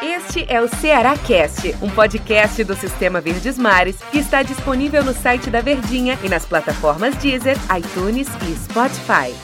Este é o Ceará Cast, um podcast do Sistema Verdes Mares que está disponível no site da Verdinha e nas plataformas Deezer, iTunes e Spotify.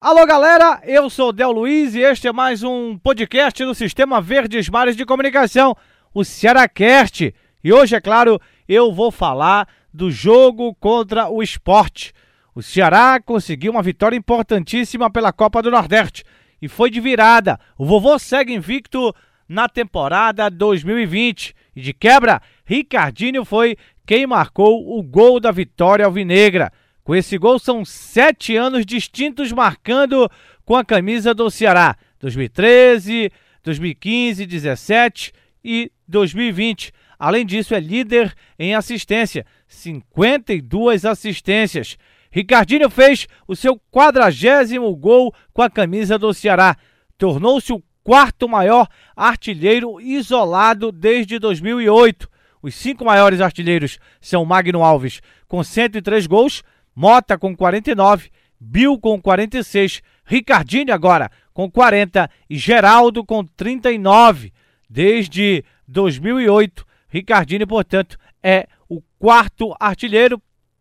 Alô galera, eu sou Del Luiz e este é mais um podcast do Sistema Verdes Mares de Comunicação, o Ceará Cast. E hoje, é claro, eu vou falar do jogo contra o esporte. O Ceará conseguiu uma vitória importantíssima pela Copa do Nordeste e foi de virada. O vovô segue invicto na temporada 2020. E de quebra, Ricardinho foi quem marcou o gol da vitória alvinegra. Com esse gol, são sete anos distintos marcando com a camisa do Ceará: 2013, 2015, 2017 e 2020. Além disso, é líder em assistência, 52 assistências. Ricardinho fez o seu quadragésimo gol com a camisa do Ceará. Tornou-se o quarto maior artilheiro isolado desde 2008. Os cinco maiores artilheiros são Magno Alves, com 103 gols, Mota com 49, Bill com 46, Ricardinho agora com 40 e Geraldo com 39. Desde 2008, Ricardinho, portanto, é o quarto artilheiro,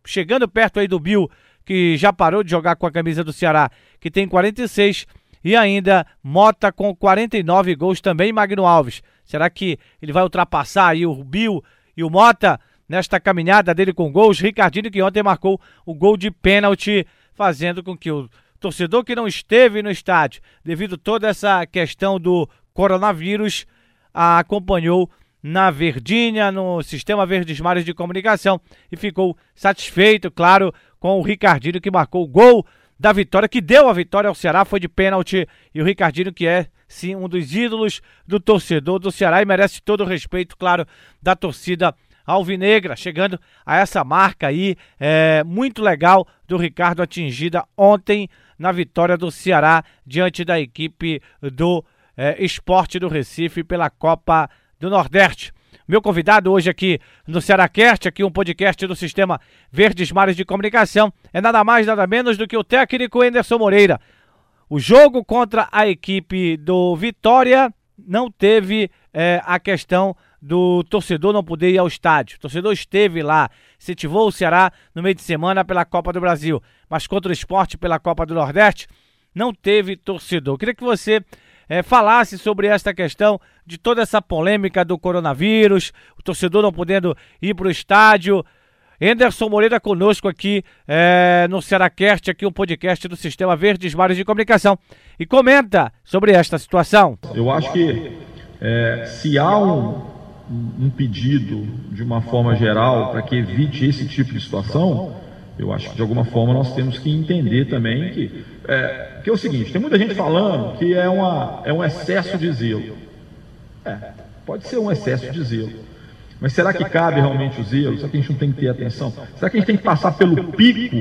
chegando perto aí do Bill, que já parou de jogar com a camisa do Ceará, que tem 46, e ainda Mota com 49 gols também, Magno Alves. Será que ele vai ultrapassar aí o Bill e o Mota nesta caminhada dele com gols? Ricardinho que ontem marcou o gol de pênalti, fazendo com que o torcedor que não esteve no estádio, devido toda essa questão do coronavírus, acompanhou na Verdinha, no Sistema Verdes Mares de Comunicação e ficou satisfeito, claro, com o Ricardinho que marcou o gol da vitória, que deu a vitória ao Ceará, foi de pênalti e o Ricardinho que é sim um dos ídolos do torcedor do Ceará e merece todo o respeito, claro, da torcida alvinegra, chegando a essa marca aí é, muito legal do Ricardo atingida ontem na vitória do Ceará diante da equipe do é, Esporte do Recife pela Copa do Nordeste. Meu convidado hoje aqui no Cearacast, aqui um podcast do Sistema Verdes Mares de Comunicação, é nada mais, nada menos do que o técnico Anderson Moreira. O jogo contra a equipe do Vitória não teve é, a questão do torcedor não poder ir ao estádio. O torcedor esteve lá, incentivou o Ceará no meio de semana pela Copa do Brasil, mas contra o esporte pela Copa do Nordeste não teve torcedor. Eu queria que você é, falasse sobre esta questão de toda essa polêmica do coronavírus, o torcedor não podendo ir para o estádio. Anderson Moreira conosco aqui é, no Cearacast, aqui um podcast do Sistema Verdes Mares de Comunicação. E comenta sobre esta situação. Eu acho que é, se há um, um pedido de uma forma geral para que evite esse tipo de situação, eu acho que de alguma forma nós temos que entender também que é, que é o seguinte, tem muita gente falando que é, uma, é um excesso de zelo. É, pode ser um excesso de zelo. Mas será que cabe realmente o zelo? Será que a gente não tem que ter atenção? Será que a gente tem que passar pelo pico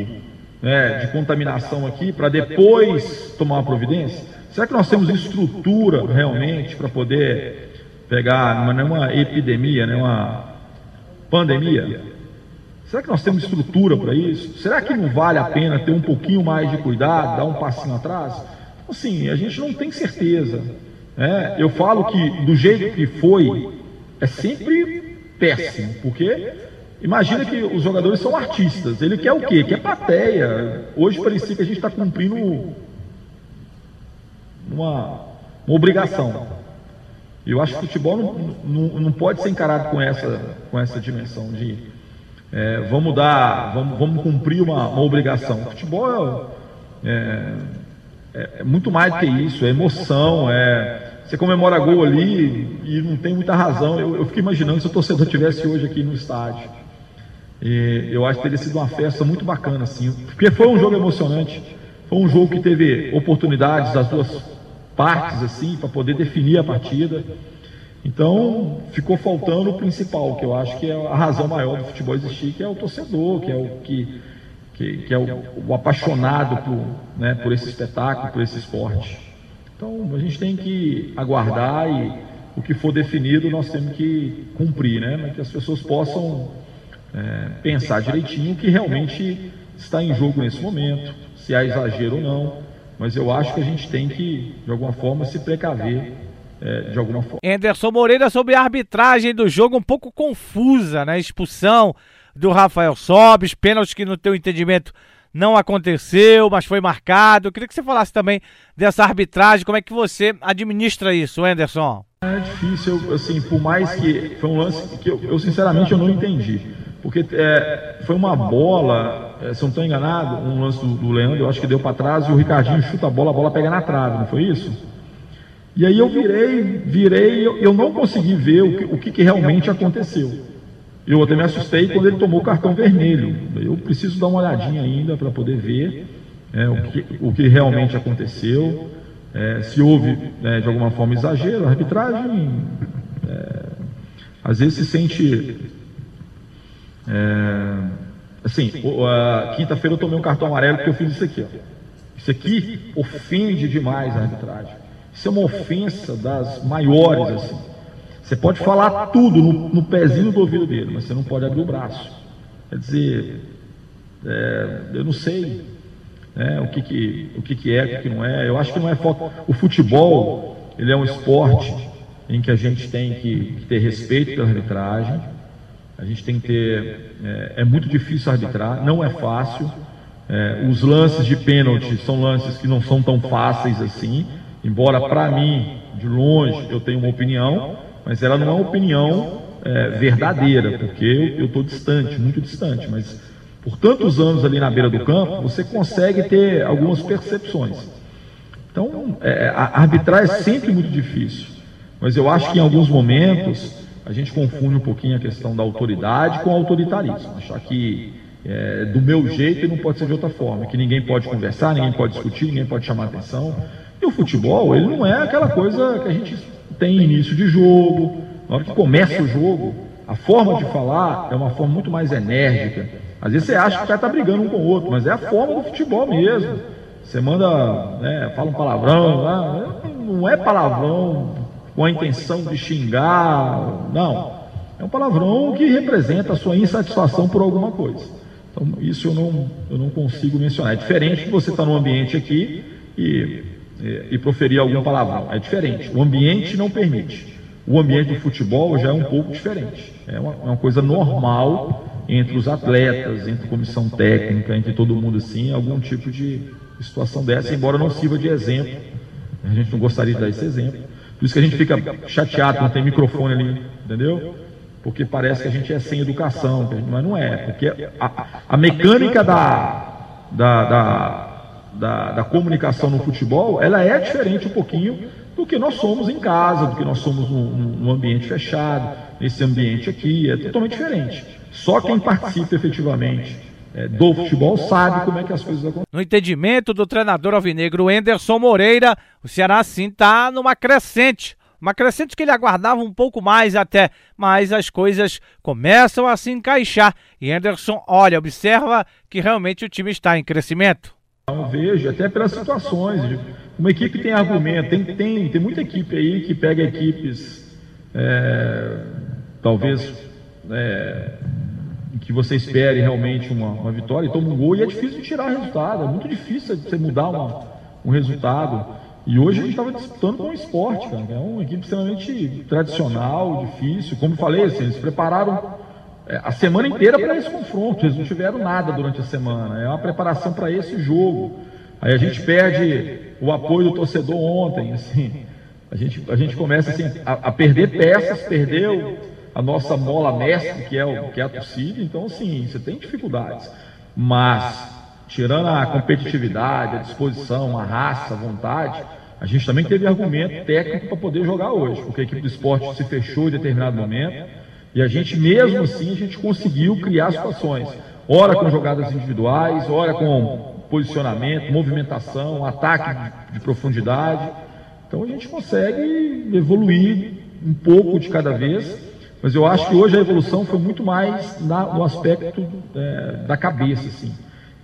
né, de contaminação aqui para depois tomar uma providência? Será que nós temos estrutura realmente para poder pegar, não é uma epidemia, não é uma pandemia? Será que nós temos estrutura para isso? Será que não vale a pena ter um pouquinho mais de cuidado, dar um passinho atrás? Assim, a gente não tem certeza. Né? Eu falo que do jeito que foi, é sempre péssimo, porque imagina que os jogadores são artistas. Ele quer o quê? Quer plateia. Hoje parecia que a gente está cumprindo uma, uma obrigação. Eu acho que o futebol não, não, não pode ser encarado com essa, com essa dimensão de é, vamos dar, vamos, vamos cumprir uma, uma obrigação. O futebol é, é, é, muito mais do que isso, é emoção, é você comemora gol ali e não tem muita razão. Eu, eu fico imaginando se o torcedor tivesse hoje aqui no estádio. E eu acho que teria sido uma festa muito bacana, assim, porque foi um jogo emocionante, foi um jogo que teve oportunidades das duas partes, assim, para poder definir a partida. Então, ficou faltando o principal, que eu acho que é a razão maior do futebol existir, que é o torcedor, que é o que, que, que é o, o, apaixonado por, né, por esse espetáculo, por esse esporte. Então, a gente tem que aguardar e o que for definido nós temos que cumprir, né, que as pessoas possam é, pensar direitinho o que realmente está em jogo nesse momento, se há exagero ou não. mas eu acho que a gente tem que, de alguma forma, se precaver é, de alguma forma. Anderson Moreira sobre a arbitragem do jogo um pouco confusa, né? Expulsão do Rafael Sobes, pênalti que no teu entendimento não aconteceu, mas foi marcado. Eu queria que você falasse também dessa arbitragem, como é que você administra isso, Anderson? É difícil, assim, por mais que foi um lance que eu, eu sinceramente eu não entendi. Porque é, foi uma bola, é, se eu não estou enganado, um lance do, do Leandro, eu acho que deu para trás e o Ricardinho chuta a bola, a bola pega na trave, não foi isso? E aí eu virei, virei, eu, eu não consegui ver o que, o que, que realmente aconteceu. Eu até me assustei quando ele tomou o cartão vermelho. Eu preciso dar uma olhadinha ainda para poder ver é, o, que, o que realmente aconteceu, é, se houve é, de alguma forma exagero. A arbitragem é, às vezes se sente. É, assim, quinta-feira eu tomei um cartão amarelo porque eu fiz isso aqui. Ó. Isso aqui ofende demais a arbitragem. Isso é uma ofensa das maiores, assim. Você pode falar tudo no, no pezinho do ouvido dele, mas você não pode abrir o braço. Quer dizer, é, eu não sei né, o, que, que, o que, que é, o que, que não é. Eu acho que não é. O futebol, ele é um esporte em que a gente tem que ter respeito pela arbitragem. A gente tem que ter. É, é muito difícil arbitrar, não é fácil. É, os lances de pênalti são lances que não são tão fáceis assim. Embora para mim, de longe, eu tenha uma opinião, mas ela não é uma opinião é, verdadeira, porque eu estou distante, muito distante. Mas por tantos anos ali na beira do campo, você consegue ter algumas percepções. Então, é, a arbitrar é sempre muito difícil, mas eu acho que em alguns momentos a gente confunde um pouquinho a questão da autoridade com o autoritarismo. Achar que é, do meu jeito e não pode ser de outra forma, que ninguém pode conversar, ninguém pode discutir, ninguém pode chamar atenção. O futebol, ele não é aquela coisa que a gente tem início de jogo, na hora que começa o jogo, a forma de falar é uma forma muito mais enérgica. Às vezes você acha que o cara está brigando um com o outro, mas é a forma do futebol mesmo. Você manda, né, fala um palavrão, né, não é palavrão com a intenção de xingar, não. É um palavrão que representa a sua insatisfação por alguma coisa. Então, isso eu não, eu não consigo mencionar. É diferente de você estar tá num ambiente aqui e e proferir algum palavrão. É diferente. O ambiente não permite. O ambiente do futebol já é um pouco diferente. É uma, é uma coisa normal entre os atletas, entre comissão técnica, entre todo mundo assim, algum tipo de situação dessa, embora não sirva de exemplo. A gente não gostaria de dar esse exemplo. Por isso que a gente fica chateado quando tem microfone ali, entendeu? Porque parece que a gente é sem educação, mas não é. Porque a, a mecânica da, da, da da, da comunicação no futebol, ela é diferente um pouquinho do que nós somos em casa, do que nós somos num, num ambiente fechado, nesse ambiente aqui, é totalmente diferente. Só quem participa efetivamente é, do futebol sabe como é que as coisas acontecem. No entendimento do treinador alvinegro Enderson Moreira, o Ceará sim está numa crescente. Uma crescente que ele aguardava um pouco mais até, mas as coisas começam a se encaixar. E Enderson, olha, observa que realmente o time está em crescimento. Então, vejo, até pelas situações. Uma equipe tem argumento, tem, tem, tem muita equipe aí que pega equipes, é, talvez, é, que você espere realmente uma, uma, vitória e toma um gol e é difícil tirar resultado, é muito difícil você mudar uma, um resultado. E hoje a gente estava disputando com o esporte, cara, é uma equipe extremamente tradicional, difícil. Como falei, assim, eles prepararam a semana inteira para esse confronto. Eles não tiveram nada durante a semana. É uma preparação para esse jogo. Aí a gente perde o apoio do torcedor ontem. Assim, a gente, a gente começa assim, a, a perder peças, perdeu a nossa mola mestre, que é, o, que é a torcida. Então, assim, você tem dificuldades. Mas, tirando a competitividade, a disposição, a raça, a vontade, a gente também teve argumento técnico para poder jogar hoje, porque a equipe do esporte se fechou em determinado momento e a gente, mesmo assim, a gente conseguiu criar situações. Ora com jogadas individuais, ora com posicionamento, movimentação, ataque de, de profundidade. Então a gente consegue evoluir um pouco de cada vez, mas eu acho que hoje a evolução foi muito mais na, no aspecto é, da cabeça, assim,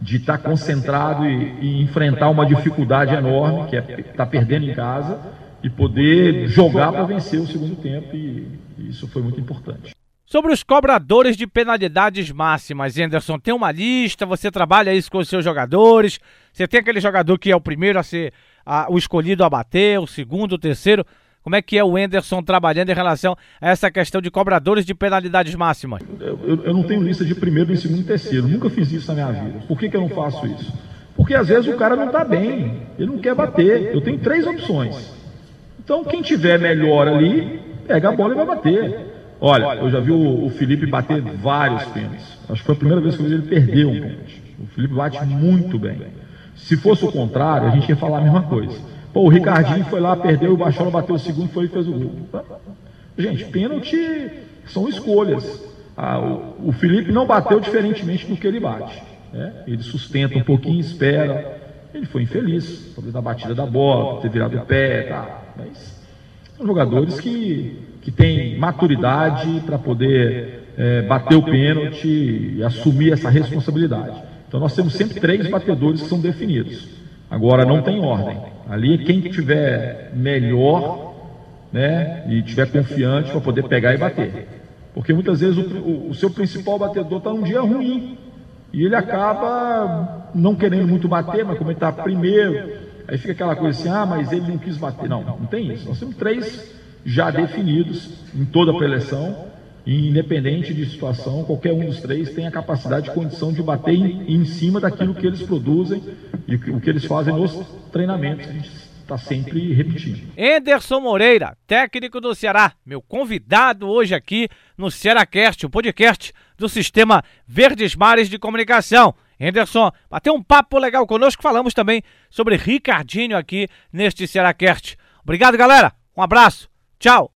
de estar tá concentrado e, e, enfrentar uma dificuldade enorme, que é estar tá perdendo em casa, e poder jogar para vencer o segundo tempo, e isso foi muito importante. Sobre os cobradores de penalidades máximas, Anderson, tem uma lista, você trabalha isso com os seus jogadores, você tem aquele jogador que é o primeiro a ser a, o escolhido a bater, o segundo, o terceiro. Como é que é o Enderson trabalhando em relação a essa questão de cobradores de penalidades máximas? Eu, eu, eu não tenho lista de primeiro, de segundo e terceiro. Nunca fiz isso na minha vida. Por que, que eu não faço isso? Porque às vezes o cara não está bem, ele não quer bater. Eu tenho três opções. Então quem tiver melhor ali, pega a bola e vai bater. Olha, eu já vi o, o Felipe bater vários pênaltis. Acho que foi a primeira vez que eu vi ele perder um pênalti. O Felipe bate muito bem. Se fosse o contrário, a gente ia falar a mesma coisa. Pô, o Ricardinho foi lá, perdeu, o Bachola bateu o segundo, foi e fez o gol. Gente, pênalti são escolhas. Ah, o, o, Felipe não bateu diferentemente do que ele bate. Né? Ele sustenta um pouquinho, espera. Ele foi infeliz, talvez na batida da bola, ter virado o pé, tá. Mas são jogadores que que tem maturidade para poder é, bater o pênalti e assumir essa responsabilidade. Então nós temos sempre três batedores que são definidos. Agora não tem ordem. Ali quem tiver melhor né, e tiver confiante para poder pegar e bater. Porque muitas vezes o, o, o seu principal batedor está num dia ruim. E ele acaba não querendo muito bater, mas como ele está primeiro, aí fica aquela coisa assim, ah, mas ele não quis bater. Não, não tem isso. Nós temos três já definidos em toda a preleção, independente de situação, qualquer um dos três tem a capacidade e condição de bater em, em cima daquilo que eles produzem e o que eles fazem nos treinamentos. A gente está sempre repetindo. Enderson Moreira, técnico do Ceará, meu convidado hoje aqui no Cearacast, o podcast do Sistema Verdes Mares de Comunicação. Enderson, bateu um papo legal conosco, falamos também sobre Ricardinho aqui neste Cearacast. Obrigado, galera. Um abraço. Ciao!